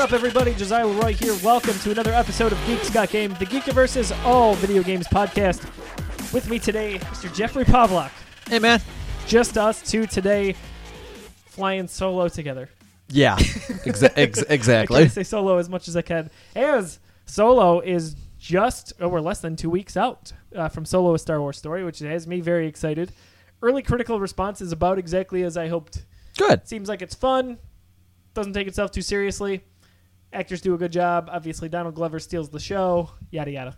Up, everybody? Josiah LeRoy here. Welcome to another episode of Geeks Got Game, the Geekiverse is all video games podcast. With me today, Mr. Jeffrey Pawlak. Hey, man. Just us two today, flying solo together. Yeah, exa- ex- I exactly. can't say solo as much as I can. As Solo is just over less than two weeks out uh, from Solo: A Star Wars Story, which has me very excited. Early critical response is about exactly as I hoped. Good. Seems like it's fun. Doesn't take itself too seriously. Actors do a good job. Obviously, Donald Glover steals the show. Yada yada.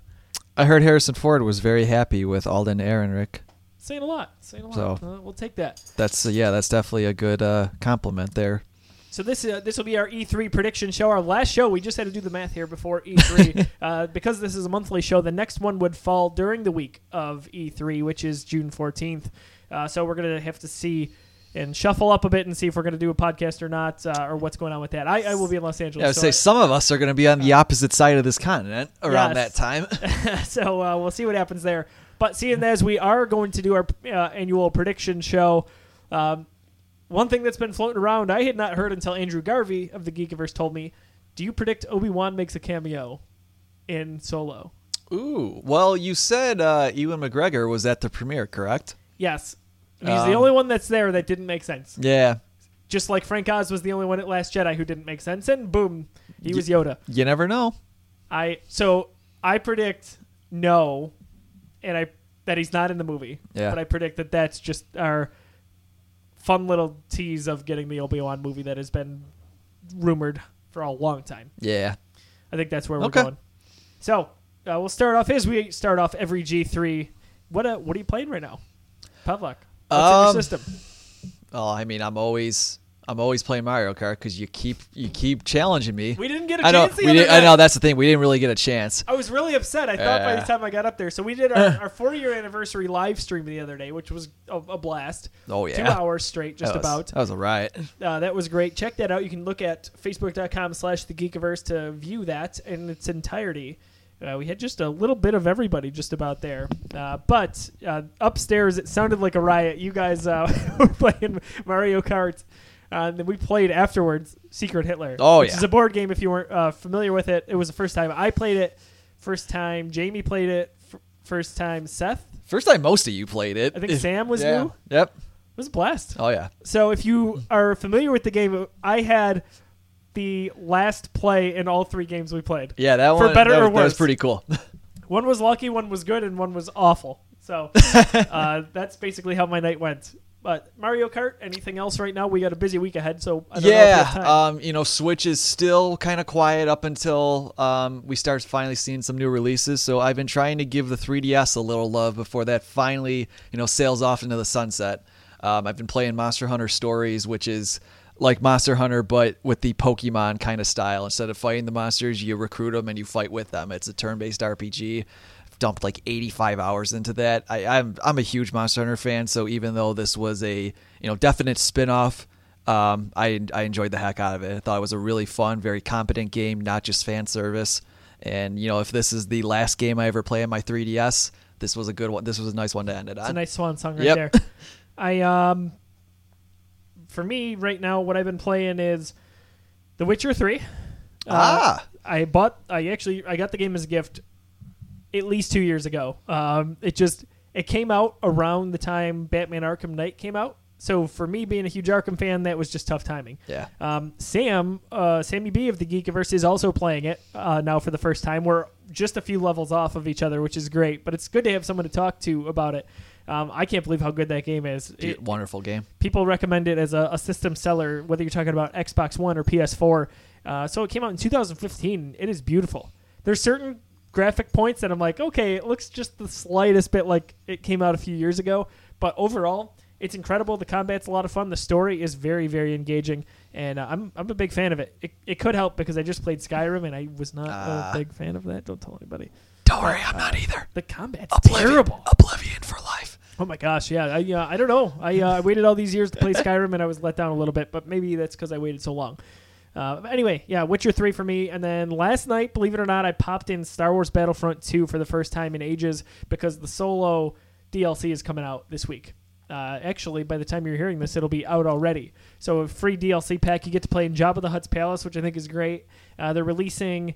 I heard Harrison Ford was very happy with Alden Ehrenreich. Saying a lot. Saying a lot. So- Uh, we'll take that. That's uh, yeah, that's definitely a good uh, compliment there. So this uh, this will be our E3 prediction show. Our last show. We just had to do the math here before E3 uh, because this is a monthly show. The next one would fall during the week of E3, which is June 14th. Uh, so we're gonna have to see and shuffle up a bit and see if we're gonna do a podcast or not, uh, or what's going on with that. I, I will be in Los Angeles. Yeah, I would so say I- some of us are going to be on the opposite side of this continent around Yes. that time. so uh, we'll see what happens there. But seeing as we are going to do our uh, annual prediction show, um, one thing that's been floating around I had not heard until Andrew Garvey of the Geekiverse told me. Do you predict Obi Wan makes a cameo in Solo? Ooh. Well, you said uh, Ewan McGregor was at the premiere, correct? Yes. And he's the Um, only one that's there that didn't make sense. Yeah. Just like Frank Oz was the only one at Last Jedi who didn't make sense, and boom, he was Yoda. You never know. I so I predict no, and I that he's not in the movie. Yeah. But I predict that that's just our fun little tease of getting the Obi Wan movie that has been rumored for a long time. Yeah. I think that's where we're Okay. going. So uh, we'll start off as we start off every G three. What uh, what are you playing right now, Pawlak? What's in Um, your system? Oh, I mean, I'm always I'm always playing Mario Kart because you keep you keep challenging me. We didn't get a I know. chance. the did, I know that's the thing. We didn't really get a chance. I was really upset. I thought by the time I got up there, so we did our, our four year anniversary live stream the other day, which was a, a blast. Oh yeah. Two hours straight, just That was- about. That was a riot. Uh, that was great. Check that out. You can look at facebook.com slash the Geekiverse to view that in its entirety. Uh, we had just a little bit of everybody just about there. Uh, but uh, upstairs, it sounded like a riot. You guys uh, were playing Mario Kart. Uh, and then we played afterwards Secret Hitler. Oh, which yeah. is a board game if you weren't uh, familiar with it. It was the first time I played it. First time Jamie played it. F- first time Seth. First time most of you played it. I think Sam was yeah. new. It Yep. was a blast. Oh yeah. So if you are familiar with the game, I had the last play in all three games we played. Yeah, that For better that, or was, that was worse. pretty cool. One was lucky, one was good, and one was awful. So uh, that's basically how my night went. But Mario Kart, anything else right now? We got a busy week ahead, so I don't know if we yeah. time. Um. You know, Switch is still kind of quiet up until um we start finally seeing some new releases. So I've been trying to give the 3DS a little love before that finally you know sails off into the sunset. Um. I've been playing Monster Hunter Stories, which is like Monster Hunter, but with the Pokemon kind of style. Instead of fighting the monsters, you recruit them and you fight with them. It's a turn-based RPG. I've dumped like 85 hours into that. I, I'm I'm a huge Monster Hunter fan, so even though this was a you know definite spin-off, um, I I enjoyed the heck out of it. I thought it was a really fun, very competent game, not just fan service. And you know, if this is the last game I ever play on my 3DS, this was a good one. This was a nice one to end it on. It's a nice swan song right Yep. there. I um, for me right now, what I've been playing is The Witcher Three. Uh, ah, I bought. I actually I got the game as a gift at least two years ago. Um, it just it came out around the time Batman Arkham Knight came out. So for me, being a huge Arkham fan, that was just tough timing. yeah. Um, Sam, uh, Sammy B of the Geekiverse is also playing it uh, now for the first time. We're just a few levels off of each other, which is great. But it's good to have someone to talk to about it. Um, I can't believe how good that game is. Dude, It- wonderful game. people recommend it as a, a system seller, whether you're talking about Xbox One or PS4. Uh, so it came out in 2015. It is beautiful. There's certain graphic points that I'm like, okay, it looks just the slightest bit like it came out a few years ago, but overall, it's incredible. The combat's a lot of fun. The story is very, very engaging, and uh, I'm I'm a big fan of it. it. It could help because I just played Skyrim and I was not Ah. a big fan of that. Don't tell anybody. Don't worry, I'm not either. The combat's Oblivion, terrible. Oblivion for life. Oh my gosh, yeah. I uh, I don't know. I uh, I waited all these years to play Skyrim and I was let down a little bit, but maybe that's because I waited so long. Uh, anyway, yeah, Witcher three for me, and then last night, believe it or not, I popped in Star Wars Battlefront two for the first time in ages because the solo DLC is coming out this week. Uh, actually, by the time you're hearing this, it'll be out already. So a free DLC pack, you get to play in Jabba the Hutt's palace, which I think is great. Uh, they're releasing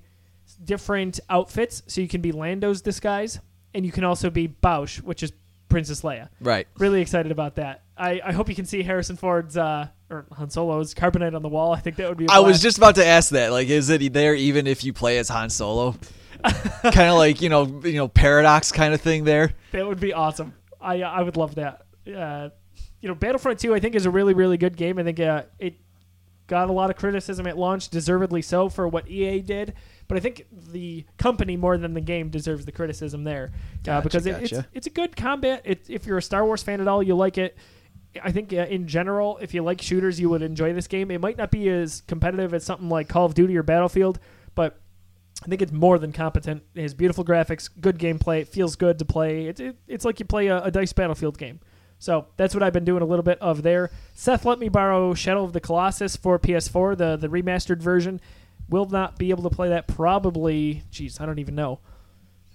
different outfits, so you can be Lando's disguise, and you can also be Boushh, which is Princess Leia. Right. Really excited about that. I, I hope you can see Harrison Ford's uh, or Han Solo's carbonite on the wall. I think that would be. I was just about to ask that. Like, is it there even if you play as Han Solo? kind of like you know, you know, paradox kind of thing there. That would be awesome. I I would love that. Uh, you know, Battlefront 2 I think is a really really good game. I think uh, it got a lot of criticism at launch, deservedly so for what EA did. But I think the company more than the game deserves the criticism there uh, Gotcha, because it, it's it's a good combat. It, if you're a Star Wars fan at all, you like it. I think uh, in general, if you like shooters, you would enjoy this game. It might not be as competitive as something like Call of Duty or Battlefield, but I think it's more than competent. It has beautiful graphics, good gameplay. It feels good to play. It, it, it's like you play a, a Dice Battlefield game. So that's what I've been doing a little bit of there. Seth let me borrow Shadow of the Colossus for PS4, the the remastered version. Will not be able to play that probably. Geez, I don't even know.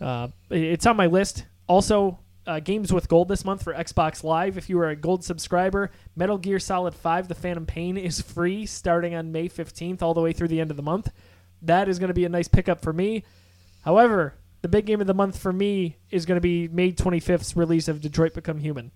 Uh, it's on my list. Also, uh, games with gold this month for Xbox Live. If you are a gold subscriber, Metal Gear Solid 5: The Phantom Pain is free starting on May 15th, all the way through the end of the month. That is going to be a nice pickup for me. However, the big game of the month for me is going to be May 25th's release of Detroit Become Human,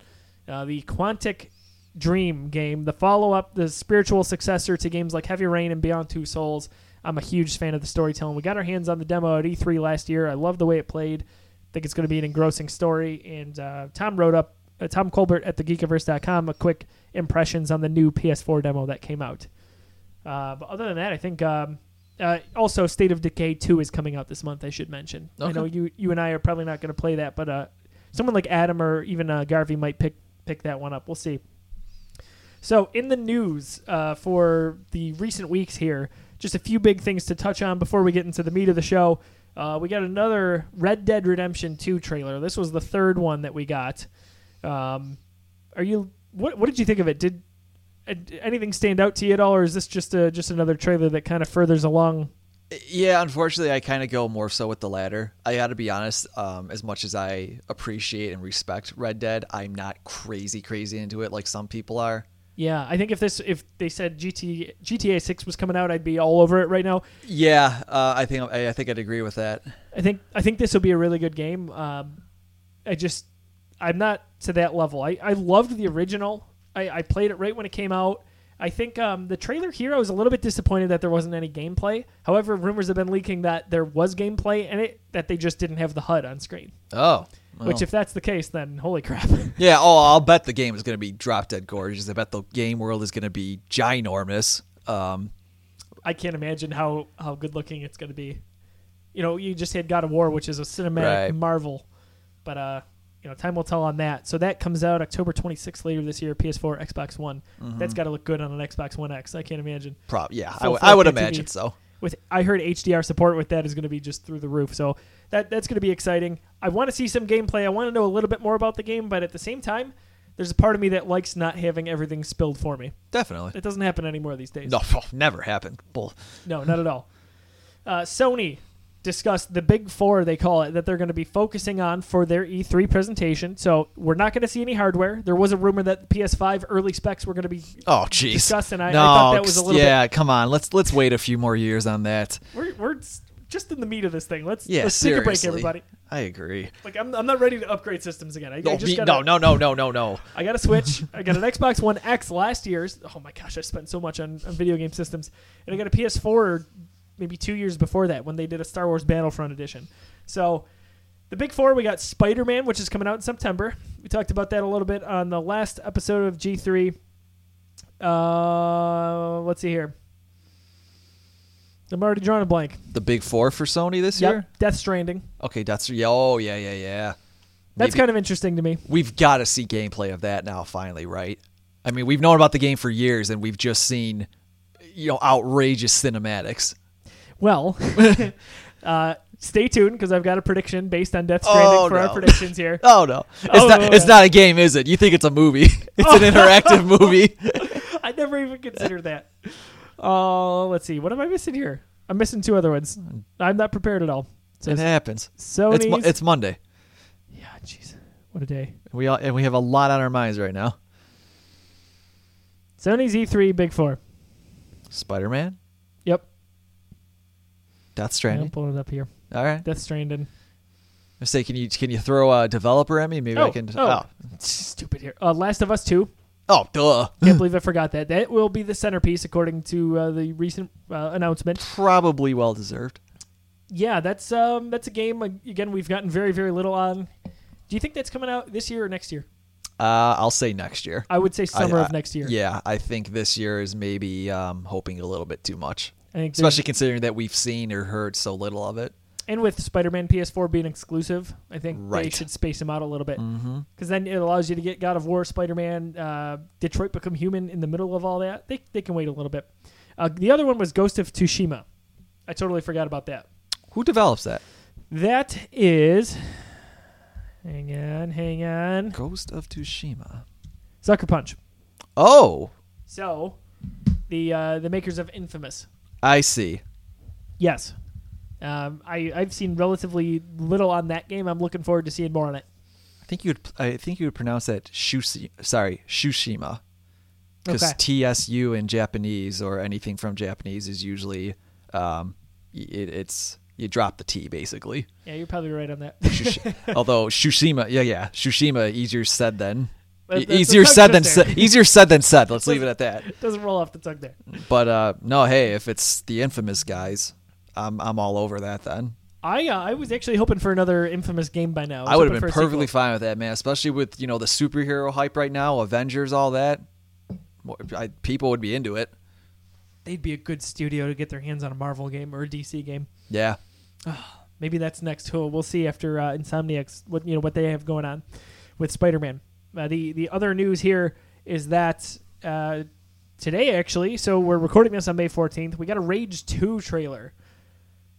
uh, the Quantic Dream game, the follow up, the spiritual successor to games like Heavy Rain and Beyond Two Souls. I'm a huge fan of the storytelling. We got our hands on the demo at E3 last year. I love the way it played. I think it's going to be an engrossing story. And uh, Tom wrote up, uh, Tom Colbert at thegeekiverse.com, a quick impressions on the new PS4 demo that came out. Uh, but other than that, I think um, uh, also State of Decay 2 is coming out this month. I should mention. I know you you and I are probably not going to play that, but uh, someone like Adam or even uh, Garvey might pick pick that one up. We'll see. So in the news uh, for the recent weeks here, just a few big things to touch on before we get into the meat of the show. Uh, we got another Red Dead Redemption 2 trailer. This was the third one that we got. Um, are you what what did you think of it? Did uh, anything stand out to you at all, or is this just a just another trailer that kind of furthers along? Yeah, unfortunately, I kind of go more so with the latter. I got to be honest. Um, as much as I appreciate and respect Red Dead, I'm not crazy, crazy into it like some people are. Yeah, I think if this if they said GT, GTA 6 was coming out, I'd be all over it right now. Yeah, uh, I think I, I think I'd agree with that. I think I think this will be a really good game. Um, I just I'm not to that level. I, I loved the original. I, I played it right when it came out. I think um, the trailer here I was a little bit disappointed that there wasn't any gameplay. However, rumors have been leaking that there was gameplay in it that they just didn't have the HUD on screen. Oh, Which if that's the case, then holy crap. yeah. Oh, I'll bet the game is going to be drop dead gorgeous. I bet the game world is going to be ginormous. Um, I can't imagine how how good looking it's going to be. You know, you just had God of War, which is a cinematic Right. marvel, but uh, you know, time will tell on that. So that comes out October 26th later this year, PS4, Xbox One. Mm-hmm. That's got to look good on an Xbox One X. I can't imagine. prob yeah, I would- I would imagine TV. so. With I heard HDR support with that is going to be just through the roof. So that that's going to be exciting. I want to see some gameplay. I want to know a little bit more about the game, but at the same time, there's a part of me that likes not having everything spilled for me. Definitely. It doesn't happen anymore these days. No, never happened. Bull. No, not at all. Uh, Sony discussed the big four, they call it, that they're going to be focusing on for their E3 presentation. So we're not going to see any hardware. There was a rumor that the PS5 early specs were going to be. Oh, jeez. Discussed, and I- I thought that was a little yeah. Come on, let's let's wait a few more years on that. We're, we're just in the meat of this thing. Let's, Yeah, let's take a break, everybody. I agree. Like I'm, I'm not ready to upgrade systems again. I, I No, just me- got no, no, no, no, no, no. I got a Switch. I got an Xbox One X last year's. Oh my gosh, I spent so much on, on video game systems. And I got a PS4 maybe two years before that when they did a Star Wars Battlefront edition. So the big four, we got Spider Man, which is coming out in September. We talked about that a little bit on the last episode of G3. Uh, let's see here. I'm already drawing a blank. The big four for Sony this Yep, year. Death Stranding. Okay, that's yeah. Oh, yeah, yeah, yeah. That's Maybe- kind of interesting to me. We've got to see gameplay of that now, finally, right? I mean, we've known about the game for years, and we've just seen, you know, outrageous cinematics. Well, uh, stay tuned because I've got a prediction based on Death Stranding Oh, for our predictions here. Oh no, it's Oh, not. no, It's no. not a game, is it? You think it's a movie? It's an interactive movie. I never even considered that. Uh, let's see. What am I missing here? I'm missing two other ones. I'm not prepared at all. So it happens. Sony's. It's Mo- it's Monday. yeah, jeez. What a day. We all and we have a lot on our minds right now. Sony's E3 Big Four. Spider Man. Death I'm pulling it up here. All right. Death Stranding. I say, can you can you throw a developer at me? Maybe I Oh, can. oh. Oh, Stupid here. Uh, Last of Us 2. oh, duh. Can't believe I forgot that. That will be the centerpiece according to uh, the recent uh, announcement. Probably well deserved. Yeah, that's um that's a game again we've gotten very very little on. Do you think that's coming out this year or next year? Uh, I'll say next year. I would say summer I- of next year. Yeah, I think this year is maybe um, hoping a little bit too much, I especially considering that we've seen or heard so little of it. and with Spider-Man PS4 being exclusive, I think they should space them out a little bit Mm-hmm. because then it allows you to get God of War, Spider-Man, uh, Detroit Become Human in the middle of all that. They they can wait a little bit. Uh, the other one was Ghost of Tsushima. I totally forgot about that. Who develops that? That is, hang on, hang on, Ghost of Tsushima. Sucker Punch. Oh, So, the uh, the makers of Infamous. I see. Yes. Um, I I've seen relatively little on that game. I'm looking forward to seeing more on it. I think you would. I think you would pronounce that Shushi. Sorry, Shushima. Because Okay. TSU in Japanese or anything from Japanese is usually, um, it, it's you drop the T basically. Yeah, you're probably right on that. Although Shushima, yeah, yeah, Shushima easier said than That- easier said than said. Easier said than said. Let's leave it at that. It doesn't roll off the tongue there. But uh, no, hey, if it's the infamous guys, I'm I'm all over that. Then I uh, I was actually hoping for another Infamous game by now. was I would have been perfectly fine with that, man. Especially with you know the superhero hype right now, Avengers, all that. I, people would be into it. They'd be a good studio to get their hands on a Marvel game or a DC game. Yeah, Maybe that's next. We'll we'll see after uh, Insomniac's what you know what they have going on with Spider-Man. Uh, the the other news here is that uh, today actually, so we're recording this on May 14th. We got a Rage 2 trailer.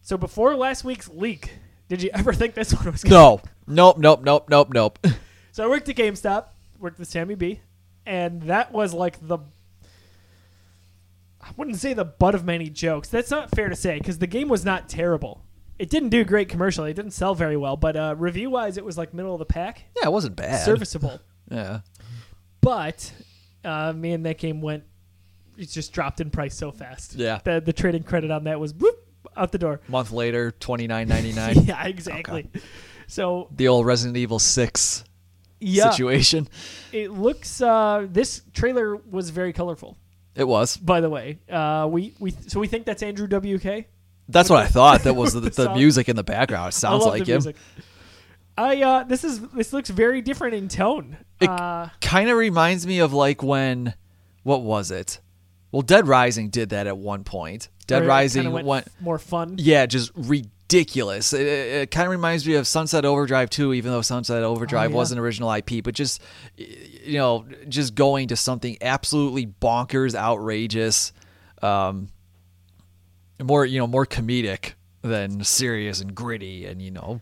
So before last week's leak, did you ever think this one was coming? no, nope, nope, nope, nope, nope. So I worked at GameStop, worked with Sammy B, and that was like the I wouldn't say the butt of many jokes. That's not fair to say because the game was not terrible. It didn't do great commercially. It didn't sell very well, but uh, review wise, it was like middle of the pack, yeah, it wasn't bad. serviceable. Yeah, But uh, me and that game went. It just dropped in price so fast. Yeah. the the trading credit on that was whoop out the door. month later, twenty nine ninety nine. yeah, exactly. So the old Resident Evil Six yeah, situation. it looks. Uh, this trailer was very colorful. It was. by the way. Uh, we we so we think that's Andrew WK. That's what I thought. That was the, The the music in the background. It sounds like the him. music. I uh, this is this looks very different in tone. It- uh, Kind of reminds me of like when, what was it? Well, Dead Rising did that at one point. Dead Rising went went, f- more fun. yeah, just ridiculous. It, it, kind of reminds me of Sunset Overdrive too, even though Sunset Overdrive Oh, yeah. wasn't original IP, but just you know, just going to something absolutely bonkers, outrageous, um, more you know, more comedic than serious and gritty, and you know,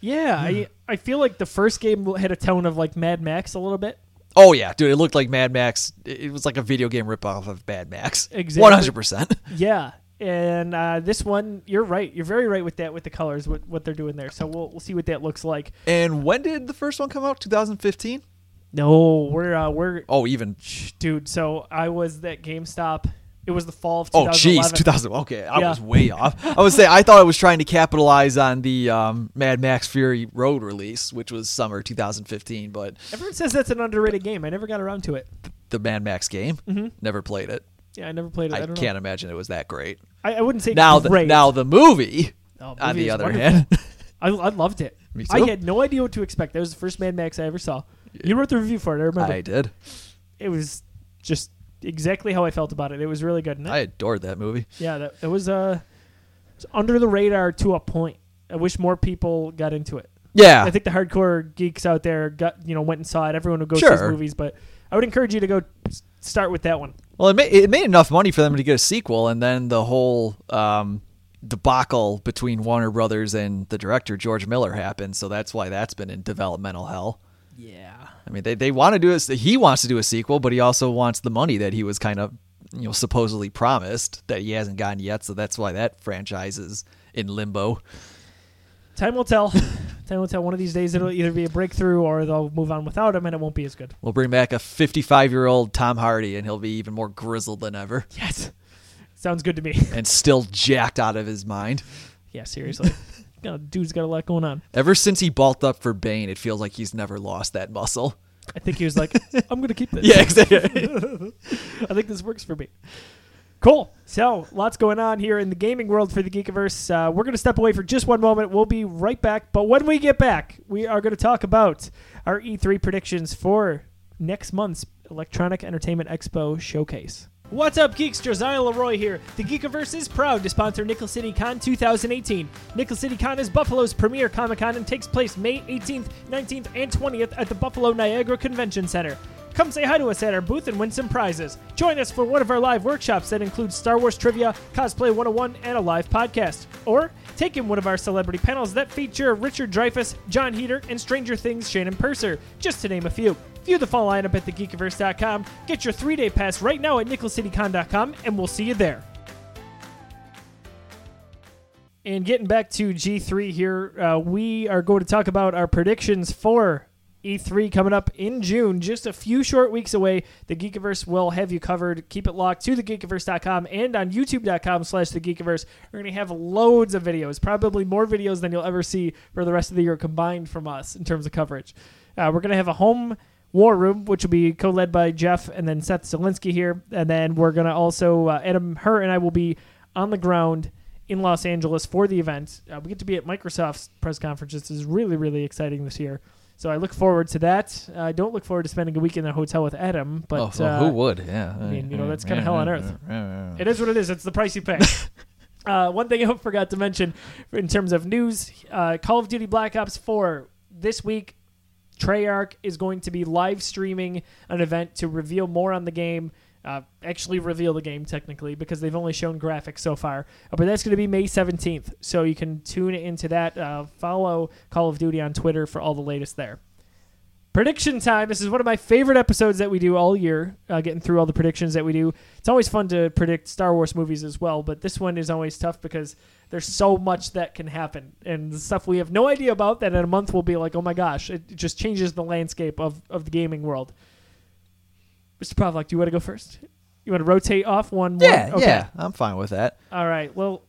Yeah, I I feel like the first game had a tone of like Mad Max a little bit. Oh yeah, dude! It looked like Mad Max. It was like a video game ripoff of Mad Max. Exactly. One hundred percent. Yeah, and uh, this one, you're right. You're very right with that with the colors, what what they're doing there. So we'll we'll see what that looks like. And when did the first one come out? Two thousand fifteen. No, we're uh, we're Oh, even. dude. So I was at GameStop. It was the fall of Oh, 2011. jeez, two thousand. Okay, I Yeah. was way off. I would say I thought I was trying to capitalize on the um, Mad Max Fury Road release, which was summer two thousand fifteen. But Everyone says that's an underrated game. I never got around to it. the Mad Max game, Mhm. never played it. Yeah, I never played it. I, I, can't imagine it was that great. I, I wouldn't say Now, the, now the movie, Oh, on the other wonderful. hand, I, I loved it. Me I had no idea what to expect. That was the first Mad Max I ever saw. You wrote the review for it. I remember. I did. it was just exactly how I felt about it. It was really good. And I adored that movie. yeah, that, it was uh, it was under the radar to a point. I wish more people got into it. Yeah, I think the hardcore geeks out there got you know went and saw it. Everyone would go see Sure. these movies, but I would encourage you to go s- start with that one. Well, it made, it made enough money for them to get a sequel, and then the whole um, debacle between Warner Brothers and the director George Miller happened. So that's why that's been in developmental hell. Yeah. I mean, they they want to do a, he wants to do a sequel, but he also wants the money that he was kind of you know supposedly promised that he hasn't gotten yet. So that's why that franchise is in limbo. Time will tell. Time will tell. One of these days, it'll either be a breakthrough or they'll move on without him, and it won't be as good. We'll bring back a 55 year old Tom Hardy, and he'll be even more grizzled than ever, Yes, sounds good to me. and still jacked out of his mind. yeah, seriously. God, dude's got a lot going on. Ever since he bulked up for Bane, it feels like he's never lost that muscle. I think he was like, "I'm gonna keep this." Yeah, exactly. I think this works for me. Cool. So, lots going on here in the gaming world for the Geekiverse. Uh, we're going to step away for just one moment. We'll be right back. But when we get back, we are going to talk about our E3 predictions for next month's Electronic Entertainment Expo showcase. What's up, geeks? Josiah LeRoy here. The Geekiverse is proud to sponsor Nickel City Con 2018. Nickel City Con is Buffalo's premier Comic Con and takes place May 18th, 19th, and 20th at the Buffalo Niagara Convention Center. Come say hi to us at our booth and win some prizes. Join us for one of our live workshops that includes Star Wars trivia, cosplay 101, and a live podcast. Or take in one of our celebrity panels that feature Richard Dreyfuss, Jon Heder, and Stranger Things Shannon Purser, just to name a few. View the full lineup at thegeekiverse.com. Get your three day pass right now at nickelcitycon.com, and we'll see you there. And getting back to G3 here, uh, we are going to talk about our predictions for E3 coming up in June, just a few short weeks away. The Geekiverse will have you covered. Keep it locked to thegeekiverse.com and on youtube.com slash thegeekiverse. We're going to have loads of videos, probably more videos than you'll ever see for the rest of the year combined from us in terms of coverage. Uh, we're going to have a home war room, which will be co-led by Jeff and then Seth Zielinski here. And then we're going to also, uh, Adam, her, and I will be on the ground in Los Angeles for the event. Uh, we get to be at Microsoft's press conference. This is really, really exciting this year. So I look forward to that. I don't look forward to spending a week in a hotel with Adam, but oh, uh, who would? Yeah. I mean, you know, that's kinda hell on earth. it is what it is. It's the price you pay. uh, one thing I forgot to mention in terms of news uh, Call of Duty Black Ops 4 this week, Treyarch is going to be live streaming an event to reveal more on the game. Uh, actually, reveal the game technically because they've only shown graphics so far. Uh, but that's going to be May 17th. So you can tune into that. Uh, follow Call of Duty on Twitter for all the latest there. Prediction time. This is one of my favorite episodes that we do all year, uh, getting through all the predictions that we do. It's always fun to predict Star Wars movies as well, but this one is always tough because there's so much that can happen and stuff we have no idea about that in a month will be like, oh my gosh, it just changes the landscape of, of the gaming world. Mr. Pawlak, do you want to go first? You want to rotate off one? Yeah. Okay. yeah. I'm fine with that. All right. Well,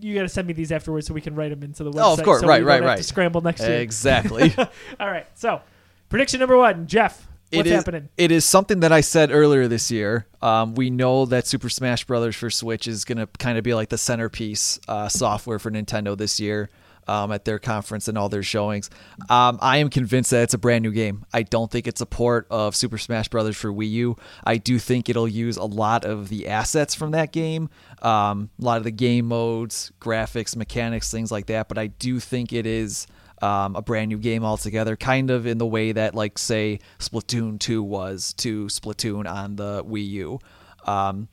you got to send me these afterwards so we can write them into the website. Oh, of course. so Right, we right, have right. To scramble next year. Exactly. All right. So, prediction number one, Jeff. What's it is, happening? It is something that I said earlier this year. Um, we know that Super Smash Brothers for Switch is going to kind of be like the centerpiece uh, software for Nintendo this year um, at their conference and all their showings. Um, I am convinced that it's a brand new game. I don't think it's a port of Super Smash Brothers for Wii U. I do think it'll use a lot of the assets from that game, um, a lot of the game modes, graphics, mechanics, things like that. But I do think it is um, a brand new game altogether, kind of in the way that, like, say, Splatoon 2 was to Splatoon on the Wii U. Um,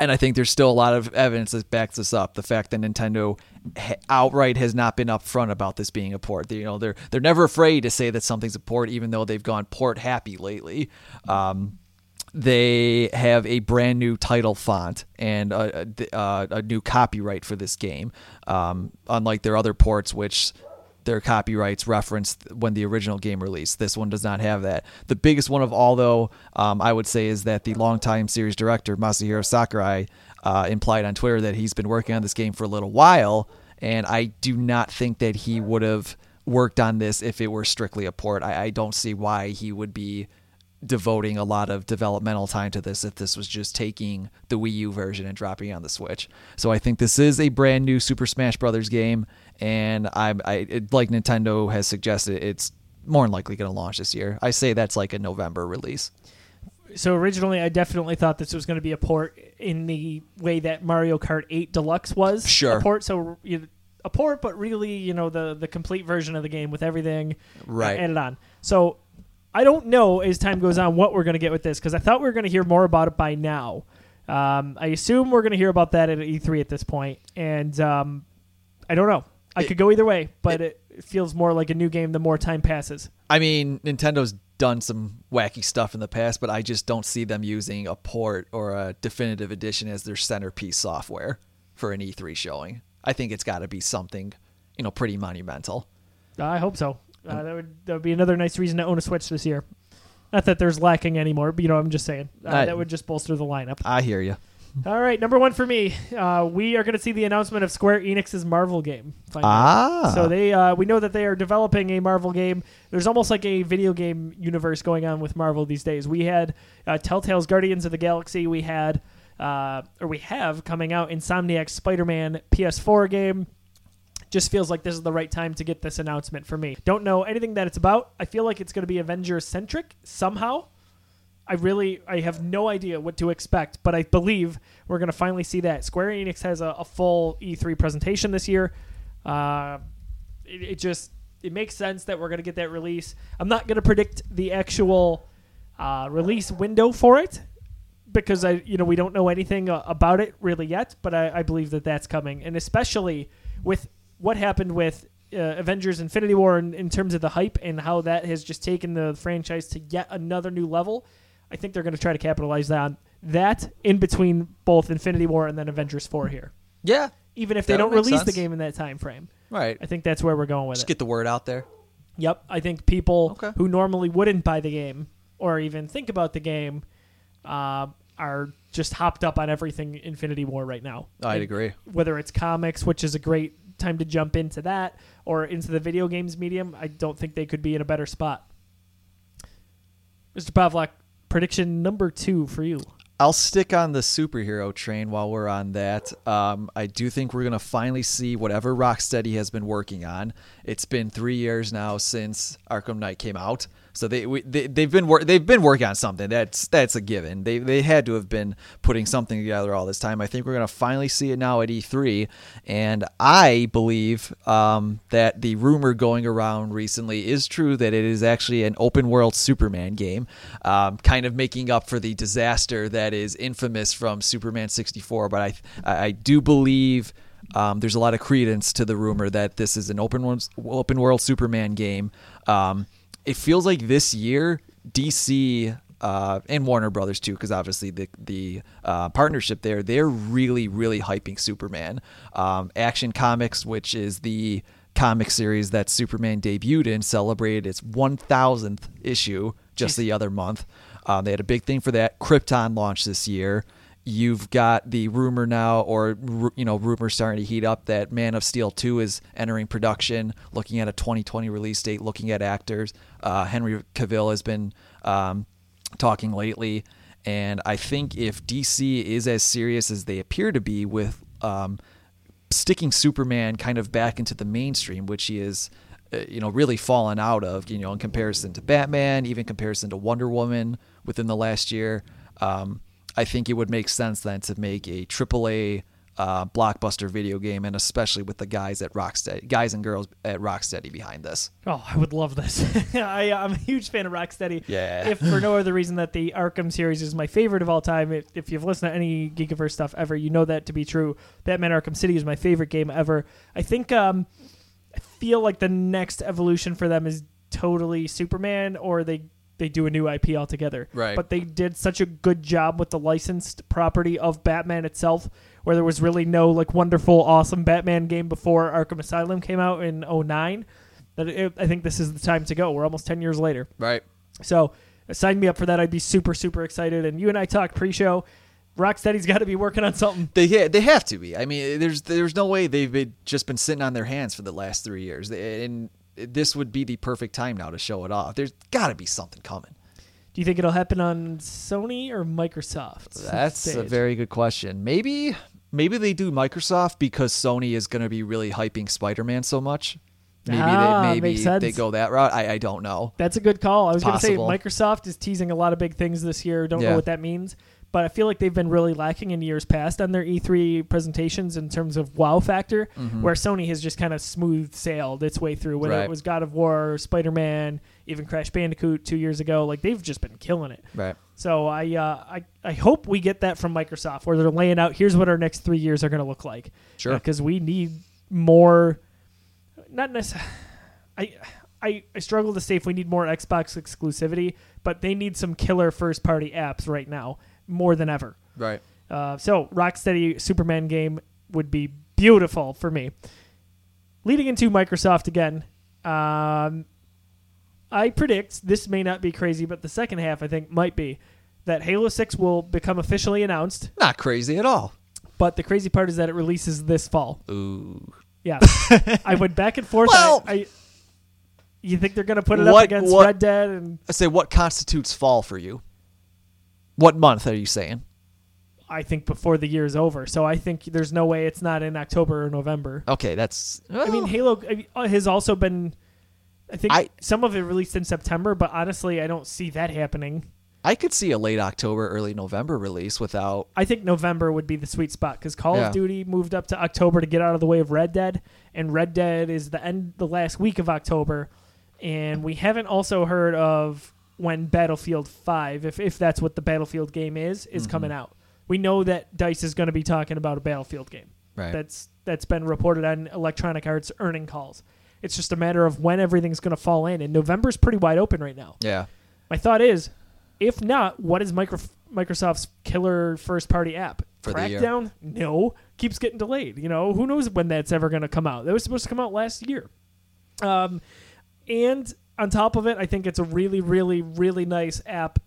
and I think there's still a lot of evidence that backs this up. The fact that Nintendo outright has not been upfront about this being a port. They, you know, they're they're never afraid to say that something's a port, even though they've gone port happy lately. Um, they have a brand new title font and a, a, a new copyright for this game, um, unlike their other ports, which their copyrights referenced when the original game released. This one does not have that. The biggest one of all, though, um, I would say, is that the longtime series director Masahiro Sakurai uh, implied on Twitter that he's been working on this game for a little while, and I do not think that he would have worked on this if it were strictly a port. I, I don't see why he would be devoting a lot of developmental time to this if this was just taking the Wii U version and dropping it on the Switch. So I think this is a brand new Super Smash Brothers game, and I, I it, like Nintendo has suggested, it's more than likely going to launch this year. I say that's like a November release. So originally, I definitely thought this was going to be a port in the way that Mario Kart 8 Deluxe was Sure. a port. So you, a port, but really, you know, the the complete version of the game with everything Right. added on. So I don't know as time goes on what we're going to get with this because I thought we were going to hear more about it by now. Um, I assume we're going to hear about that at E3 at this point, and um, I don't know. I It- could go either way, but it, it feels more like a new game the more time passes. I mean, Nintendo's done some wacky stuff in the past, but I just don't see them using a port or a definitive edition as their centerpiece software for an E3 showing. I think it's got to be something, you know, pretty monumental. I hope so. Uh, that would that would be another nice reason to own a Switch this year. Not that there's lacking anymore, but you know I'm just saying uh, I- that would just bolster the lineup. I hear you. All right, number one for me. Uh, we are going to see the announcement of Square Enix's Marvel game. finally. Ah. So they, uh, we know that they are developing a Marvel game. There's almost like a video game universe going on with Marvel these days. We had uh, Telltale's Guardians of the Galaxy. We had, uh, or we have coming out Insomniac's Spider-Man PS4 game. Just feels like this is the right time to get this announcement for me. Don't know anything that it's about. I feel like it's going to be Avengers centric somehow. I really I have no idea what to expect, but I believe we're going to finally see that. Square Enix has a, a full E3 presentation this year. Uh, it, it just it makes sense that we're going to get that release. I'm not going to predict the actual uh, release window for it because I you know we don't know anything uh, about it really yet, but I, I believe that that's coming, and especially with what happened with uh, Avengers: Infinity War in, in terms of the hype and how that has just taken the franchise to yet another new level. I think they're going to try to capitalize on that in between both Infinity War and then Avengers 4 here. Yeah. Even if they don't release the game in that time frame. Right. I think that's where we're going with it. Just it. get the word out there. Yep, I think people Okay. who normally wouldn't buy the game or even think about the game uh, are just hopped up on everything Infinity War right now. I'd And agree. Whether it's comics, which is a great time to jump into that, or into the video games medium, I don't think they could be in a better spot. Mr. Pawlak, prediction number two for you. I'll stick on the superhero train while we're on that. Um, I do think we're gonna finally see whatever Rocksteady has been working on. It's been three years now since Arkham Knight came out, so they, we, they they've been wor- they've been working on something. That's that's a given. They they had to have been putting something together all this time. I think we're gonna finally see it now at E3, and I believe um, that the rumor going around recently is true that it is actually an open world Superman game, um, kind of making up for the disaster that is infamous from Superman 64. But I I do believe. Um, there's a lot of credence to the rumor that this is an open world, open world Superman game. Um, it feels like this year DC uh, and Warner Brothers too, because obviously the the uh, partnership there, they're really really hyping Superman. Um, Action Comics, which is the comic series that Superman debuted in, celebrated its 1,000th issue just the other month. Um, they had a big thing for that. Krypton launched this year. You've got the rumor now, or you know, rumors starting to heat up that Man of Steel 2 is entering production, looking at a 2020 release date, looking at actors. Uh, Henry Cavill has been um, talking lately, and I think if DC is as serious as they appear to be with um, sticking Superman kind of back into the mainstream, which he is, uh, you know, really fallen out of, you know, in comparison to Batman, even comparison to Wonder Woman within the last year. Um, I think it would make sense then to make a AAA uh, blockbuster video game, and especially with the guys at Rocksteady, guys and girls at Rocksteady behind this. Oh, I would love this. I, I'm a huge fan of Rocksteady. Yeah. If for no other reason that the Arkham series is my favorite of all time. If, if you've listened to any Geekiverse stuff ever, you know that to be true. Batman Arkham City is my favorite game ever. I think um, I feel like the next evolution for them is totally Superman, or they they do a new IP altogether. Right. But they did such a good job with the licensed property of Batman itself, where there was really no like wonderful, awesome Batman game before Arkham Asylum came out in 09 that it, I think this is the time to go. We're almost 10 years later. Right. So sign me up for that. I'd be super, super excited. And you and I talked pre-show. Rocksteady's got to be working on something. They ha- they have to be. I mean, there's there's no way they've been, just been sitting on their hands for the last three years, They- and this would be the perfect time now to show it off. There's got to be something coming. Do you think it'll happen on Sony or Microsoft? That's a very good question. Maybe maybe they do Microsoft because Sony is going to be really hyping Spider-Man so much. Maybe Ah, they maybe they go that route. I, I don't know. That's a good call. I was going to say Microsoft is teasing a lot of big things this year. Don't know what that means, but I feel like they've been really lacking in years past on their E3 presentations in terms of wow factor, where Sony has just kind of smooth sailed its way through. Whether Right. it was God of War, Spider Man, even Crash Bandicoot two years ago, like they've just been killing it. Right. So I, uh, I I hope we get that from Microsoft, where they're laying out here's what our next three years are going to look like. Sure. Because we need more. Not necessarily. I, I I struggle to say if we need more Xbox exclusivity, but they need some killer first party apps right now more than ever. Right. Uh, so Rocksteady Superman game would be beautiful for me. Leading into Microsoft again, Um, I predict this may not be crazy, but the second half I think might be that Halo Six will become officially announced. Not crazy at all. But the crazy part is that it releases this fall. Ooh. Yeah, I went back and forth. Well- I, I, you think they're gonna put it up against what- Red Dead and I say, what constitutes fall for you? What month are you saying? I think before the year is over. So I think there's no way it's not in October or November. Okay, that's. I mean, Halo uh, has also been. I think I- some of it released in September, but honestly, I don't see that happening. I could see a late October, early November release without. I think November would be the sweet spot because Call Yeah. of Duty moved up to October to get out of the way of Red Dead, and Red Dead is the end, the last week of October, and we haven't also heard of when Battlefield Five, if if that's what the Battlefield game is, is Mm-hmm. coming out. We know that Dice is going to be talking about a Battlefield game. Right. That's that's been reported on Electronic Arts earning calls. It's just a matter of when everything's going to fall in, and November's pretty wide open right now. yeah. My thought is, if not, what is micro- Microsoft's killer first party app? For. Crackdown? No, keeps getting delayed. You know, who knows when that's ever going to come out? That was supposed to come out last year. Um, and on top of it, I think it's a really, really, really nice app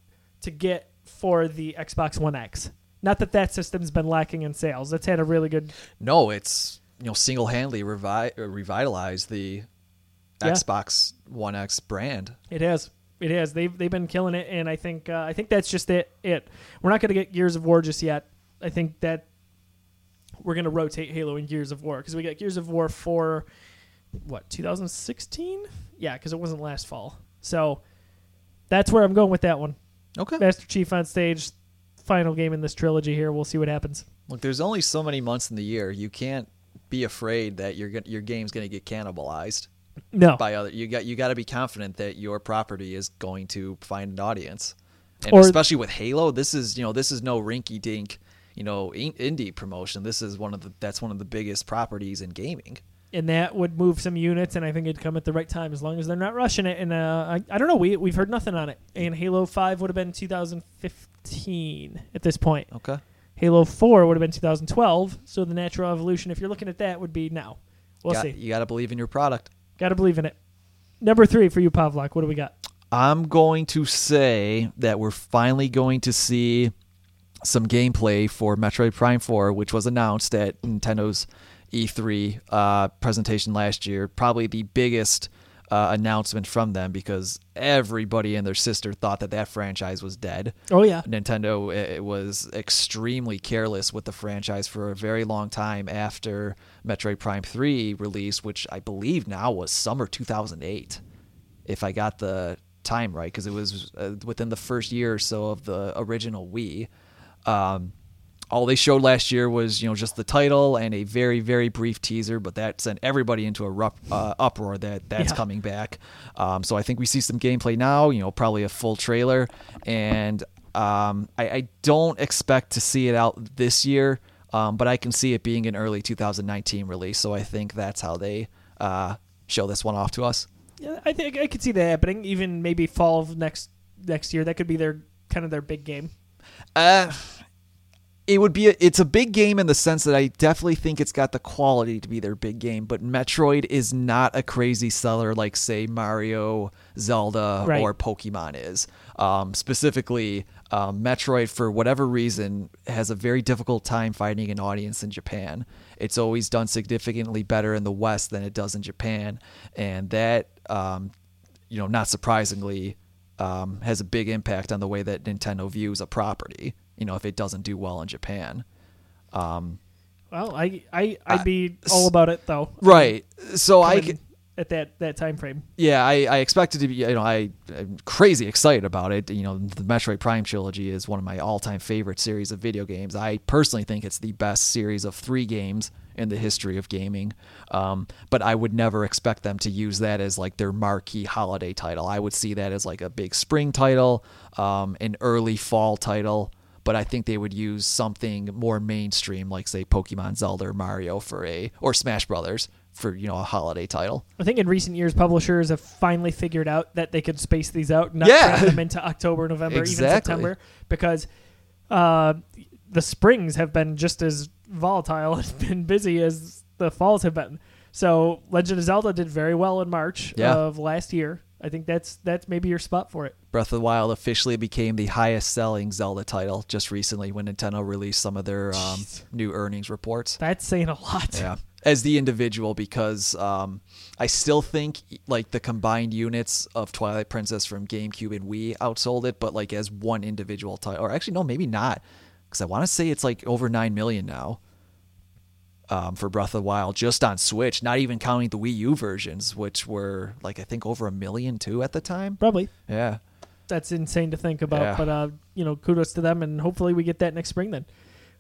to get for the Xbox One X. Not that that system's been lacking in sales. It's had a really good. No, it's you know single handedly revi- revitalized the Yeah. Xbox One X brand. It has. It has. They've they've been killing it, and I think uh, I think that's just it. It. We're not going to get Gears of War just yet. I think that we're going to rotate Halo and Gears of War because we got Gears of War for what 2016. Yeah, because it wasn't last fall. So that's where I'm going with that one. Okay. Master Chief on stage, final game in this trilogy. Here, we'll see what happens. Look, there's only so many months in the year. You can't be afraid that your your game's going to get cannibalized No, by other. You got you got to be confident that your property is going to find an audience, and Or- especially with Halo, this is you know this is no rinky dink you know indie promotion. This is one of the that's one of the biggest properties in gaming. And that would move some units, and I think it'd come at the right time as long as they're not rushing it. And uh, I, I don't know, we we've heard nothing on it. And Halo Five would have been 2015 at this point. Okay. Halo Four would have been 2012. So the natural evolution, if you're looking at that, would be now. We'll Got- see. You got to believe in your product. Got to believe in it. Number three for you, Pawlak. What do we got? I'm going to say that we're finally going to see some gameplay for Metroid Prime 4, which was announced at Nintendo's E3 uh, presentation last year. Probably the biggest uh, announcement from them because everybody and their sister thought that that franchise was dead. Oh yeah, Nintendo uh, was extremely careless with the franchise for a very long time after Metroid Prime 3 release, which I believe now was summer 2008, if I got the time right, because it was uh, within the first year or so of the original Wii. Um, all they showed last year was you know just the title and a very very brief teaser, but that sent everybody into a rup, uh, uproar that that's Yeah. coming back. Um, so I think we see some gameplay now. You know, probably a full trailer, and um, I, I don't expect to see it out this year, um, but I can see it being an early 2019 release. So I think that's how they uh, show this one off to us. yeah. I think I could see that happening. Even maybe fall of next next year. That could be their kind of their big game. Uh, it would be a, it's a big game in the sense that I definitely think it's got the quality to be their big game, but Metroid is not a crazy seller like say Mario, Zelda, Right. or Pokemon is. Um, specifically, um, Metroid for whatever reason has a very difficult time finding an audience in Japan. It's always done significantly better in the West than it does in Japan, and that um, you know, not surprisingly, um, has a big impact on the way that Nintendo views a property. You know, if it doesn't do well in Japan, um, Well, I I I'd be all about it though. right? So I, Coming at that that time frame. yeah, I, I expected to be, you know, I, I'm crazy excited about it. You know, the Metroid Prime trilogy is one of my all-time favorite series of video games. I personally think it's the best series of three games in the history of gaming. Um, but I would never expect them to use that as like their marquee holiday title. I would see that as like a big spring title, um, an early fall title. But I think they would use something more mainstream, like say Pokemon, Zelda, or Mario for a, or Smash Brothers for you know a holiday title. I think in recent years, publishers have finally figured out that they could space these out, not Yeah. cram them into October, November, even September, because uh, the springs have been just as volatile and been busy as the falls have been. So Legend of Zelda did very well in March Yeah. of last year. I think that's that's maybe your spot for it. Breath of the Wild officially became the highest selling Zelda title just recently when Nintendo released some of their um, new earnings reports. That's saying a lot. Yeah. As the individual, because um, I still think like the combined units of Twilight Princess from GameCube and Wii outsold it, but like as one individual title, or actually no, maybe not, because I want to say it's like over nine million now. Um, for Breath of the Wild, just on Switch, not even counting the Wii U versions, which were like I think over a million too at the time. Probably. Yeah, That's insane to think about. Yeah. But uh, you know, kudos to them, and hopefully we get that next spring. Then,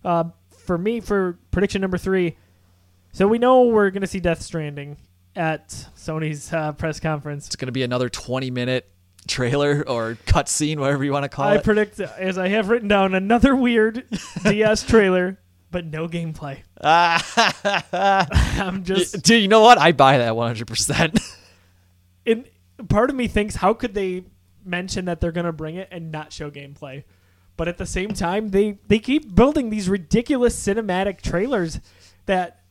uh, for me, for prediction number three, so we know we're going to see Death Stranding at Sony's uh, press conference. it's gonna be another twenty minute trailer or cutscene, whatever you want to call I it. I predict, as I have written down, another weird DS trailer, but no gameplay. Ah. I'm just Dude, you know what? I buy that one hundred percent. in part of me thinks how could they mention that they're going to bring it and not show gameplay but at the same time they they keep building these ridiculous cinematic trailers that